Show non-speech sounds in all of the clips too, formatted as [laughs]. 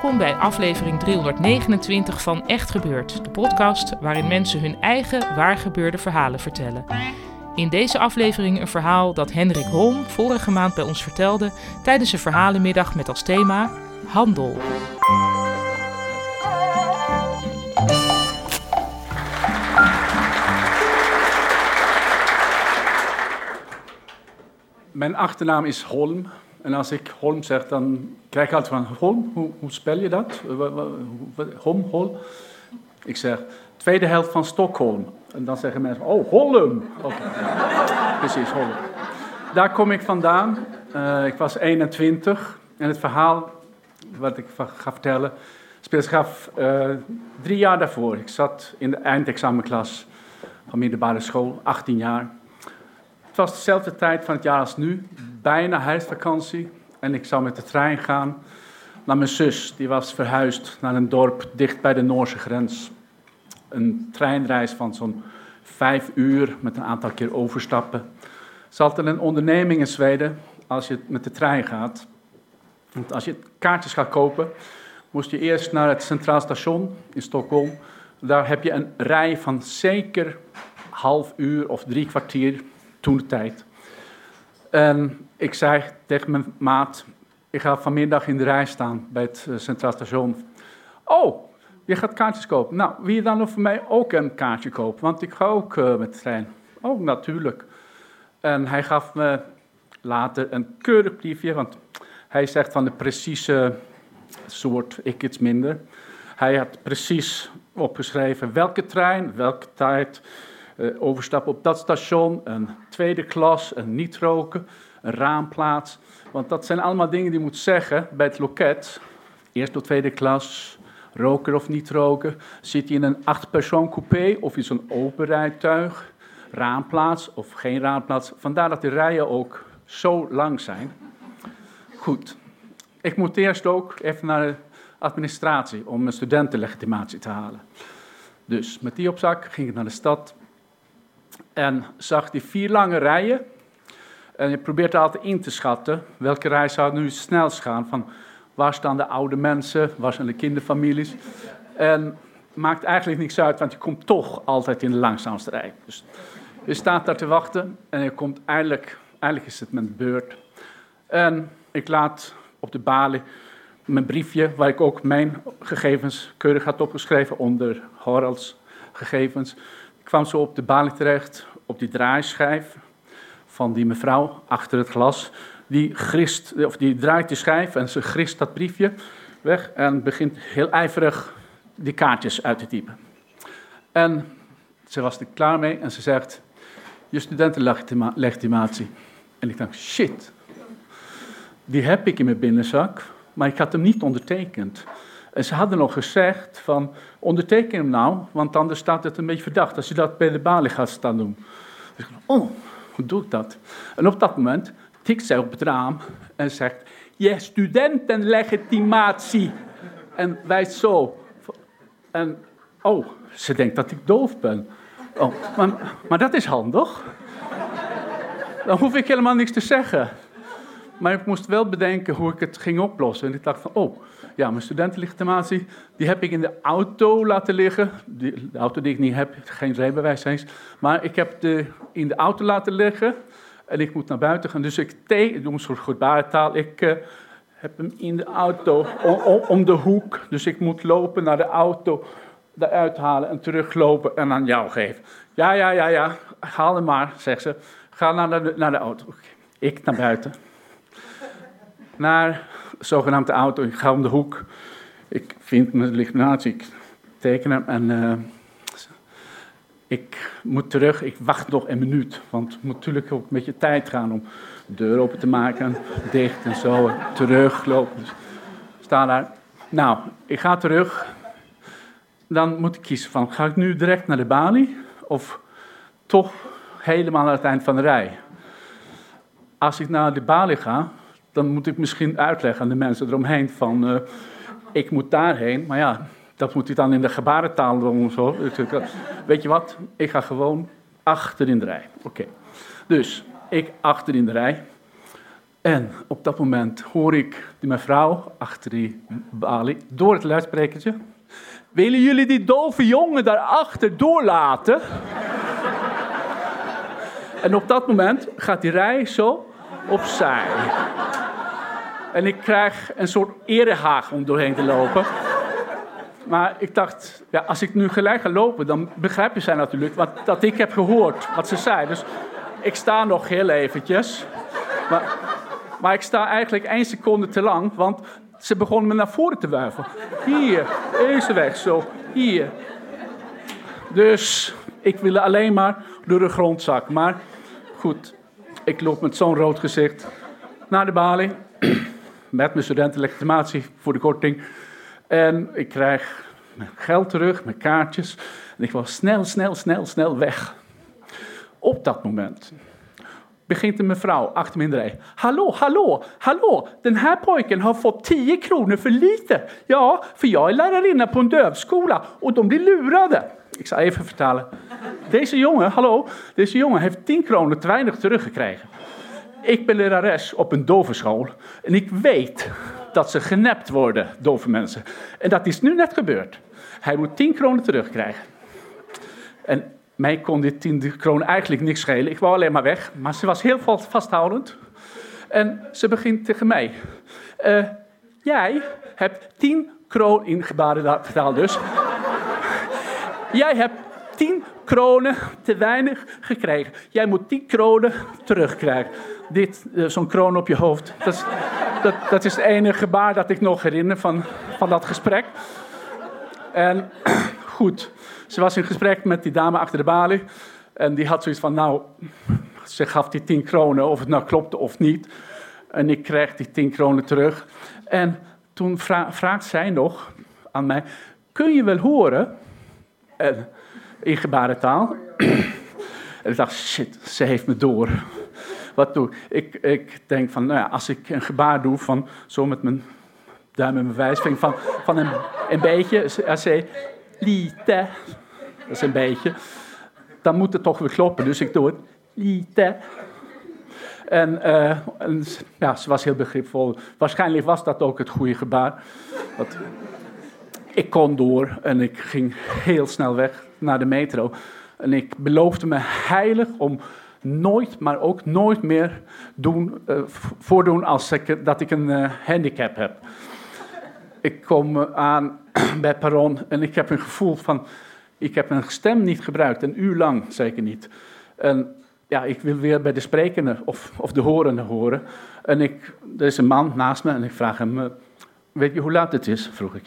Welkom bij aflevering 329 van Echt Gebeurd, de podcast waarin mensen hun eigen waargebeurde verhalen vertellen. In deze aflevering een verhaal dat Hendrik Holm vorige maand bij ons vertelde tijdens een verhalenmiddag met als thema handel. Mijn achternaam is Holm. En als ik Holm zeg, dan krijg ik altijd van Holm, hoe, spel je dat? Holm, Holm. Ik zeg, tweede helft van Stockholm. En dan zeggen mensen, oh, Holm. [laughs] Precies, Holm. Daar kom ik vandaan. Eh, ik was 21. En het verhaal wat ik ga vertellen, speelt zich af eh, drie jaar daarvoor. Ik zat in de eindexamenklas van middelbare school, 18 jaar. Het was dezelfde tijd van het jaar als nu, bijna huisvakantie. En ik zou met de trein gaan naar mijn zus. Die was verhuisd naar een dorp dicht bij de Noorse grens. Een treinreis van zo'n vijf uur met een aantal keer overstappen. Ze had een onderneming in Zweden als je met de trein gaat. Want als je kaartjes gaat kopen, moest je eerst naar het Centraal Station in Stockholm. Daar heb je een rij van zeker half uur of drie kwartier toen de tijd. En ik zei tegen mijn maat, ik ga vanmiddag in de rij staan bij het eh, Centraal Station. Oh, je gaat kaartjes kopen. Nou, wil je dan nog voor mij ook een kaartje kopen? Want ik ga ook eh, met de trein. Oh, natuurlijk. En hij gaf me later een keurig briefje, want hij zegt van de precieze soort, ik iets minder. Hij had precies opgeschreven welke trein, welke tijd, overstappen op dat station, een tweede klas, een niet roken, een raamplaats. Want dat zijn allemaal dingen die je moet zeggen bij het loket. Eerst of tweede klas, roken of niet roken. Zit je in een acht-persoon coupé of in zo'n open rijtuig? Raamplaats of geen raamplaats. Vandaar dat de rijen ook zo lang zijn. Goed. Ik moet eerst ook even naar de administratie om mijn studentenlegitimatie te halen. Dus met die op zak ging ik naar de stad en zag die vier lange rijen. En je probeert altijd in te schatten welke rij zou nu het snelst gaan. Van waar staan de oude mensen, waar zijn de kinderfamilies. En maakt eigenlijk niks uit, want je komt toch altijd in de langzaamste rij. Dus je staat daar te wachten en je komt eindelijk, eindelijk is het mijn beurt. En ik laat op de balie mijn briefje, waar ik ook mijn gegevens keurig had opgeschreven onder Haralds gegevens. Kwam zo op de balie terecht, op die draaischijf van die mevrouw achter het glas. Die, grist, of die draait de schijf en ze grist dat briefje weg en begint heel ijverig die kaartjes uit te typen. En ze was er klaar mee en ze zegt, je studentenlegitimatie. En ik dacht, shit, die heb ik in mijn binnenzak, maar ik had hem niet ondertekend. En ze hadden nog gezegd van, onderteken hem nou, want anders staat het een beetje verdacht als je dat bij de balie gaat staan doen. Dus ik dacht, oh, hoe doe ik dat? En op dat moment tikt zij op het raam en zegt, je studentenlegitimatie. En wijst zo. En, oh, ze denkt dat ik doof ben. Oh, maar, maar dat is handig. Dan hoef ik helemaal niks te zeggen. Maar ik moest wel bedenken hoe ik het ging oplossen. En ik dacht van, oh, ja, mijn studentenlegitimatie, die heb ik in de auto laten liggen. De auto die ik niet heb, geen rijbewijs eens. Maar ik heb de in de auto laten liggen. En ik moet naar buiten gaan. Dus ik, te, ik doe een soort gebarentaal. Ik eh, heb hem in de auto, om, om de hoek. Dus ik moet lopen naar de auto eruit halen en teruglopen en aan jou geven. Ja, ja, ja, ja, haal hem maar, zegt ze. Ga naar de, naar de auto. Ik naar buiten. Naar de zogenaamde auto. Ik ga om de hoek. Ik vind mijn legitimatie. Ik teken hem en uh, ik moet terug. Ik wacht nog een minuut. Want het moet natuurlijk ook een beetje tijd gaan om de deur open te maken. Dicht en zo. En teruglopen. Dus sta daar. Nou, ik ga terug. Dan moet ik kiezen van, ga ik nu direct naar de balie? Of toch helemaal aan het eind van de rij? Als ik naar de balie ga, dan moet ik misschien uitleggen aan de mensen eromheen van, uh, ik moet daarheen. Maar ja, dat moet hij dan in de gebarentaal doen zo. Weet je wat, ik ga gewoon achter in de rij. Oké, dus ik achter in de rij. En op dat moment hoor ik die mevrouw achter die balie door het luidsprekertje. Willen jullie die dove jongen daarachter doorlaten? en op dat moment gaat die rij zo opzij. En ik krijg een soort erehaag om doorheen te lopen. Maar ik dacht, ja, als ik nu gelijk ga lopen, dan begrijpen zij natuurlijk wat, dat ik heb gehoord, wat ze zei. Dus ik sta nog heel eventjes. Maar, maar ik sta eigenlijk één seconde te lang, want ze begonnen me naar voren te wuiven. Hier, deze weg, zo, hier. Dus ik wilde alleen maar door de grondzak. Maar goed, ik loop met zo'n rood gezicht naar de balie. Met mijn studentenlegitimatie voor de korting. En ik krijg mijn geld terug, mijn kaartjes. En ik was snel, snel, snel, snel weg. Op dat moment begint een mevrouw achter de rij. Hallo, hallo, hallo, den här pojken har fått 10 kronor för lite. Ja, för jag är lärarinna på en dövskola och de blir lurade. Ik zal even vertalen. Deze jongen, hallo, deze jongen heeft 10 kronen te weinig teruggekregen. Ik ben lerares op een dovenschool en ik weet dat ze genept worden, dove mensen. En dat is nu net gebeurd. Hij moet 10 kronen terugkrijgen. En mij kon dit 10 kronen eigenlijk niks schelen. Ik wou alleen maar weg, maar ze was heel vasthoudend. En ze begint tegen mij. Uh, jij hebt 10 kronen in gebarentaal dus. [laughs] jij hebt 10 kronen te weinig gekregen. Jij moet 10 kronen terugkrijgen. Dit, uh, zo'n kroon op je hoofd. Dat is, dat, dat is het enige gebaar dat ik nog herinner van, van dat gesprek. En [clears throat] goed, ze was in gesprek met die dame achter de balie. En die had zoiets van, nou, ze gaf die 10 kronen, of het nou klopte of niet. En ik kreeg die 10 kronen terug. En toen vra vraagt zij nog aan mij, kun je wel horen? En, in gebarentaal. en ik dacht, shit, ze heeft me door. Wat doe ik? Ik denk van, nou ja, als ik een gebaar doe van zo met mijn duim en mijn wijsvinger van, van een, een beetje, als ze liete, dat is een beetje, dan moet het toch weer kloppen. Dus ik doe het liete. En, uh, en, ja, ze was heel begripvol. Waarschijnlijk was dat ook het goede gebaar. Ik kon door en ik ging heel snel weg naar de metro. En ik beloofde me heilig om nooit, maar ook nooit meer doen, uh, voordoen als ik, dat ik een uh, handicap heb. Ik kom aan [clears throat] bij Perron en ik heb een gevoel van, ik heb een stem niet gebruikt, een uur lang zeker niet. En ja, ik wil weer bij de sprekende of, of de horende horen. En ik, er is een man naast me en ik vraag hem, weet je hoe laat het is? Vroeg ik.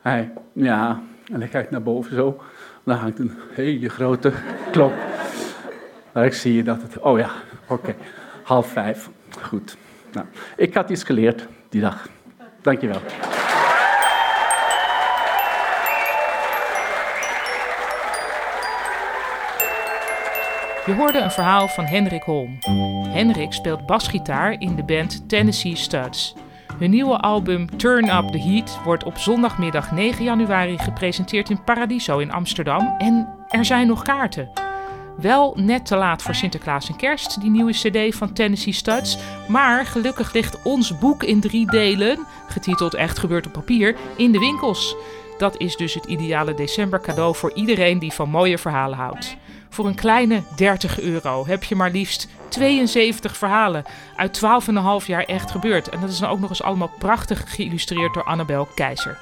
Hij, ja, en ik kijk naar boven zo. Dan hangt een hele grote klok. Maar ik zie dat het, oh ja, oké, half vijf. Goed. Nou, ik had iets geleerd die dag. Dankjewel. Je hoorde een verhaal van Henrik Holm. Henrik speelt basgitaar in de band Tennessee Studs. Hun nieuwe album Turn Up the Heat wordt op zondagmiddag 9 januari gepresenteerd in Paradiso in Amsterdam en er zijn nog kaarten. Wel net te laat voor Sinterklaas en Kerst, die nieuwe CD van Tennessee Studs. Maar gelukkig ligt ons boek in drie delen, getiteld Echt gebeurd op papier, in de winkels. Dat is dus het ideale december cadeau voor iedereen die van mooie verhalen houdt. Voor een kleine 30 euro heb je maar liefst 72 verhalen uit 12,5 jaar echt gebeurd. En dat is dan ook nog eens allemaal prachtig geïllustreerd door Annabel Keizer.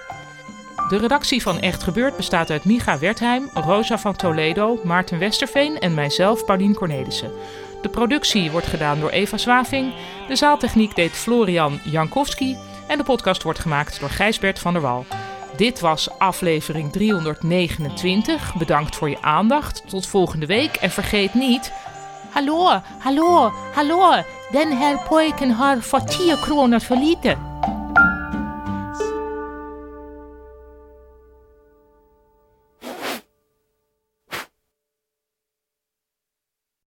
De redactie van Echt Gebeurd bestaat uit Micha Wertheim, Rosa van Toledo, Maarten Westerveen en mijzelf, Paulien Cornelissen. De productie wordt gedaan door Eva Zwaving, de zaaltechniek deed Florian Jankowski en de podcast wordt gemaakt door Gijsbert van der Wal. Dit was aflevering 329. Bedankt voor je aandacht. Tot volgende week en vergeet niet. Hallo, hallo, hallo. Den här pojken har fått 10 kronor.